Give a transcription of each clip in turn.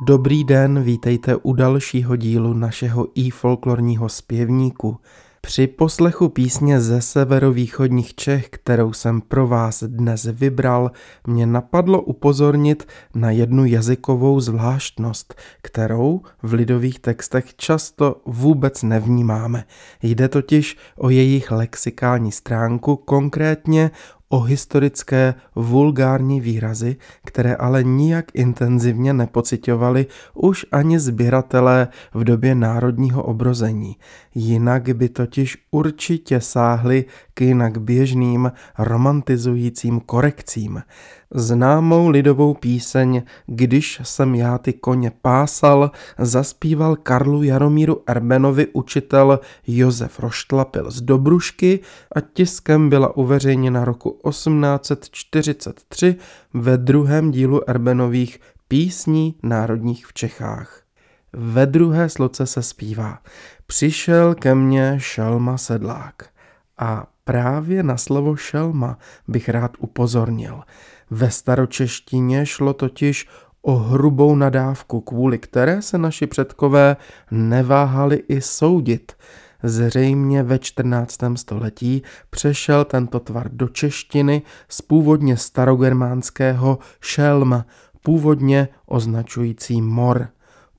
Dobrý den, vítejte u dalšího dílu našeho i folklorního zpěvníku. Při poslechu písně ze severovýchodních Čech, kterou jsem pro vás dnes vybral, mě napadlo upozornit na jednu jazykovou zvláštnost, kterou v lidových textech často vůbec nevnímáme. Jde totiž o jejich lexikální stránku, konkrétně o historické vulgární výrazy, které ale nijak intenzivně nepocitovali už ani sběratelé v době národního obrození. Jinak by totiž určitě sáhli k jinak běžným romantizujícím korekcím. Známou lidovou píseň Když jsem já ty koně pásal zaspíval Karlu Jaromíru Erbenovi učitel Josef Roštlapil z Dobrušky a tiskem byla uveřejněna roku 1843 ve druhém dílu Erbenových písní národních v Čechách. Ve druhé sloce se zpívá Přišel ke mně šelma sedlák a právě na slovo šelma bych rád upozornil. Ve staročeštině šlo totiž o hrubou nadávku, kvůli které se naši předkové neváhali i soudit. Zřejmě ve 14. století přešel tento tvar do češtiny z původně starogermánského šelm, původně označující mor.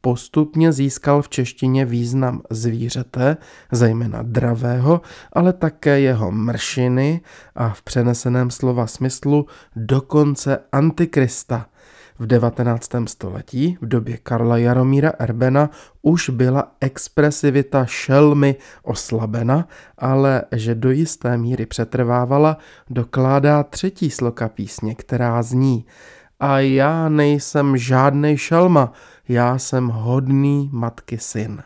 Postupně získal v češtině význam zvířete, zejména dravého, ale také jeho mršiny a v přeneseném slova smyslu dokonce antikrista. V 19. století, v době Karla Jaromíra Erbena, už byla expresivita šelmy oslabena, ale že do jisté míry přetrvávala, dokládá třetí sloka písně, která zní A já nejsem žádnej šelma, já jsem hodný matky syn.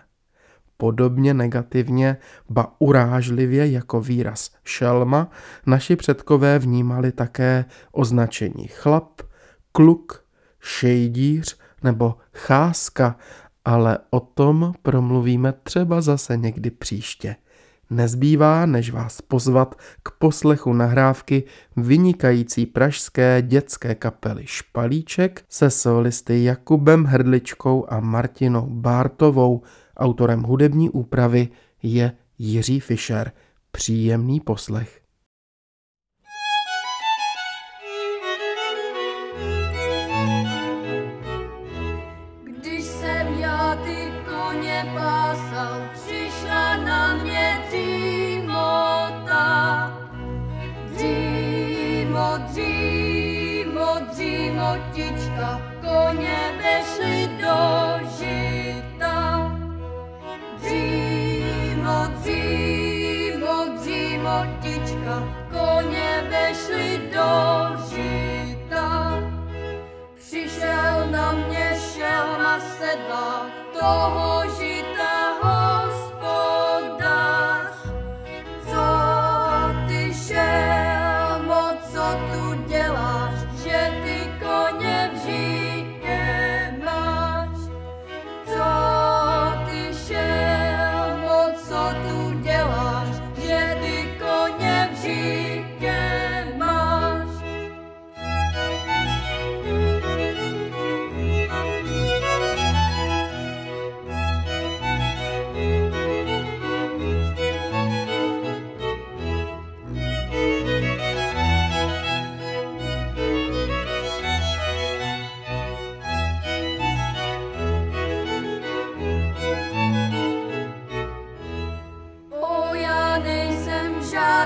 Podobně negativně, ba urážlivě jako výraz šelma, naši předkové vnímali také označení chlap, kluk, šejdíř nebo cháska, ale o tom promluvíme třeba zase někdy příště. Nezbývá, než vás pozvat k poslechu nahrávky vynikající pražské dětské kapely Špalíček se solisty Jakubem Hrdličkou a Martinou Bártovou. Autorem hudební úpravy je Jiří Fischer. Příjemný poslech. Motička, koně vešli do žita. Dřímo, dřímo, dřímotička, koně vešli do žita. Přišel na mě šelma sedla, toho žita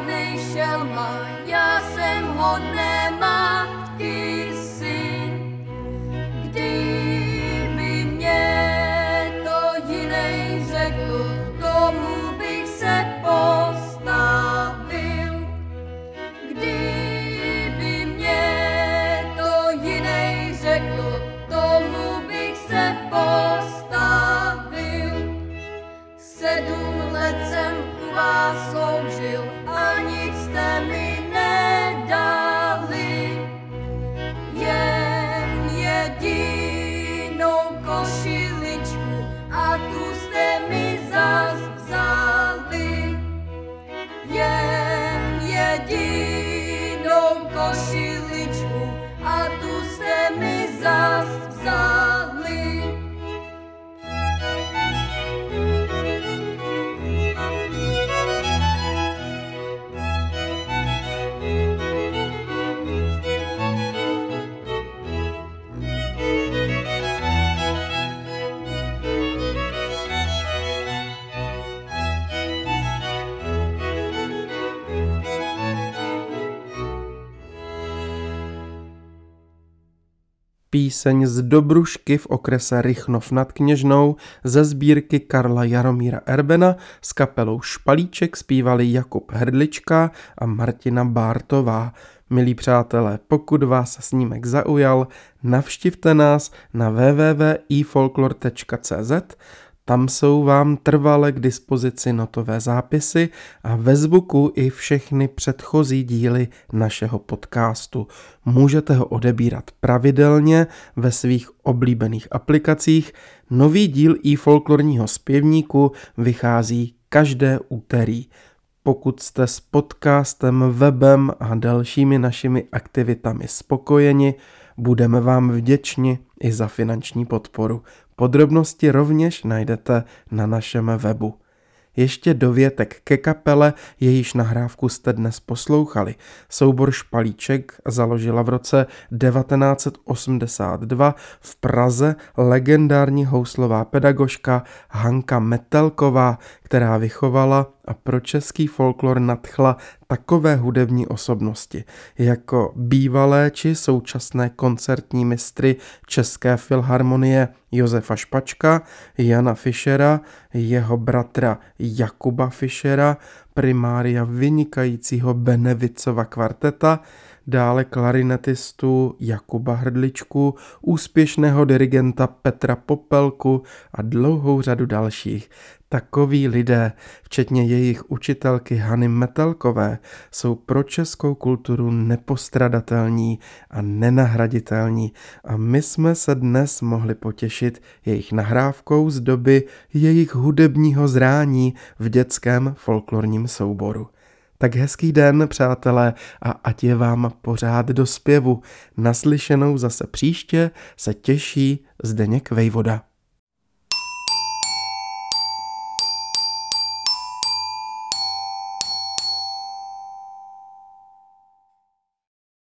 žádnej šelma, já jsem hodné píseň z Dobrušky v okrese Rychnov nad Kněžnou ze sbírky Karla Jaromíra Erbena s kapelou Špalíček zpívali Jakub Hrdlička a Martina Bártová. Milí přátelé, pokud vás snímek zaujal, navštivte nás na www.ifolklor.cz tam jsou vám trvale k dispozici notové zápisy a ve zvuku i všechny předchozí díly našeho podcastu. Můžete ho odebírat pravidelně ve svých oblíbených aplikacích. Nový díl i folklorního zpěvníku vychází každé úterý. Pokud jste s podcastem, webem a dalšími našimi aktivitami spokojeni, budeme vám vděční i za finanční podporu. Podrobnosti rovněž najdete na našem webu. Ještě dovětek ke kapele, jejíž nahrávku jste dnes poslouchali. Soubor Špalíček založila v roce 1982 v Praze legendární houslová pedagožka Hanka Metelková, která vychovala a pro český folklor nadchla takové hudební osobnosti, jako bývalé či současné koncertní mistry České filharmonie Josefa Špačka, Jana Fischera, jeho bratra Jakuba Fischera, primária vynikajícího Benevicova kvarteta, dále klarinetistu Jakuba Hrdličku, úspěšného dirigenta Petra Popelku a dlouhou řadu dalších. Takoví lidé, včetně jejich učitelky Hany Metelkové, jsou pro českou kulturu nepostradatelní a nenahraditelní a my jsme se dnes mohli potěšit jejich nahrávkou z doby jejich hudebního zrání v dětském folklorním souboru. Tak hezký den, přátelé, a ať je vám pořád do zpěvu. Naslyšenou zase příště se těší Zdeněk Vejvoda.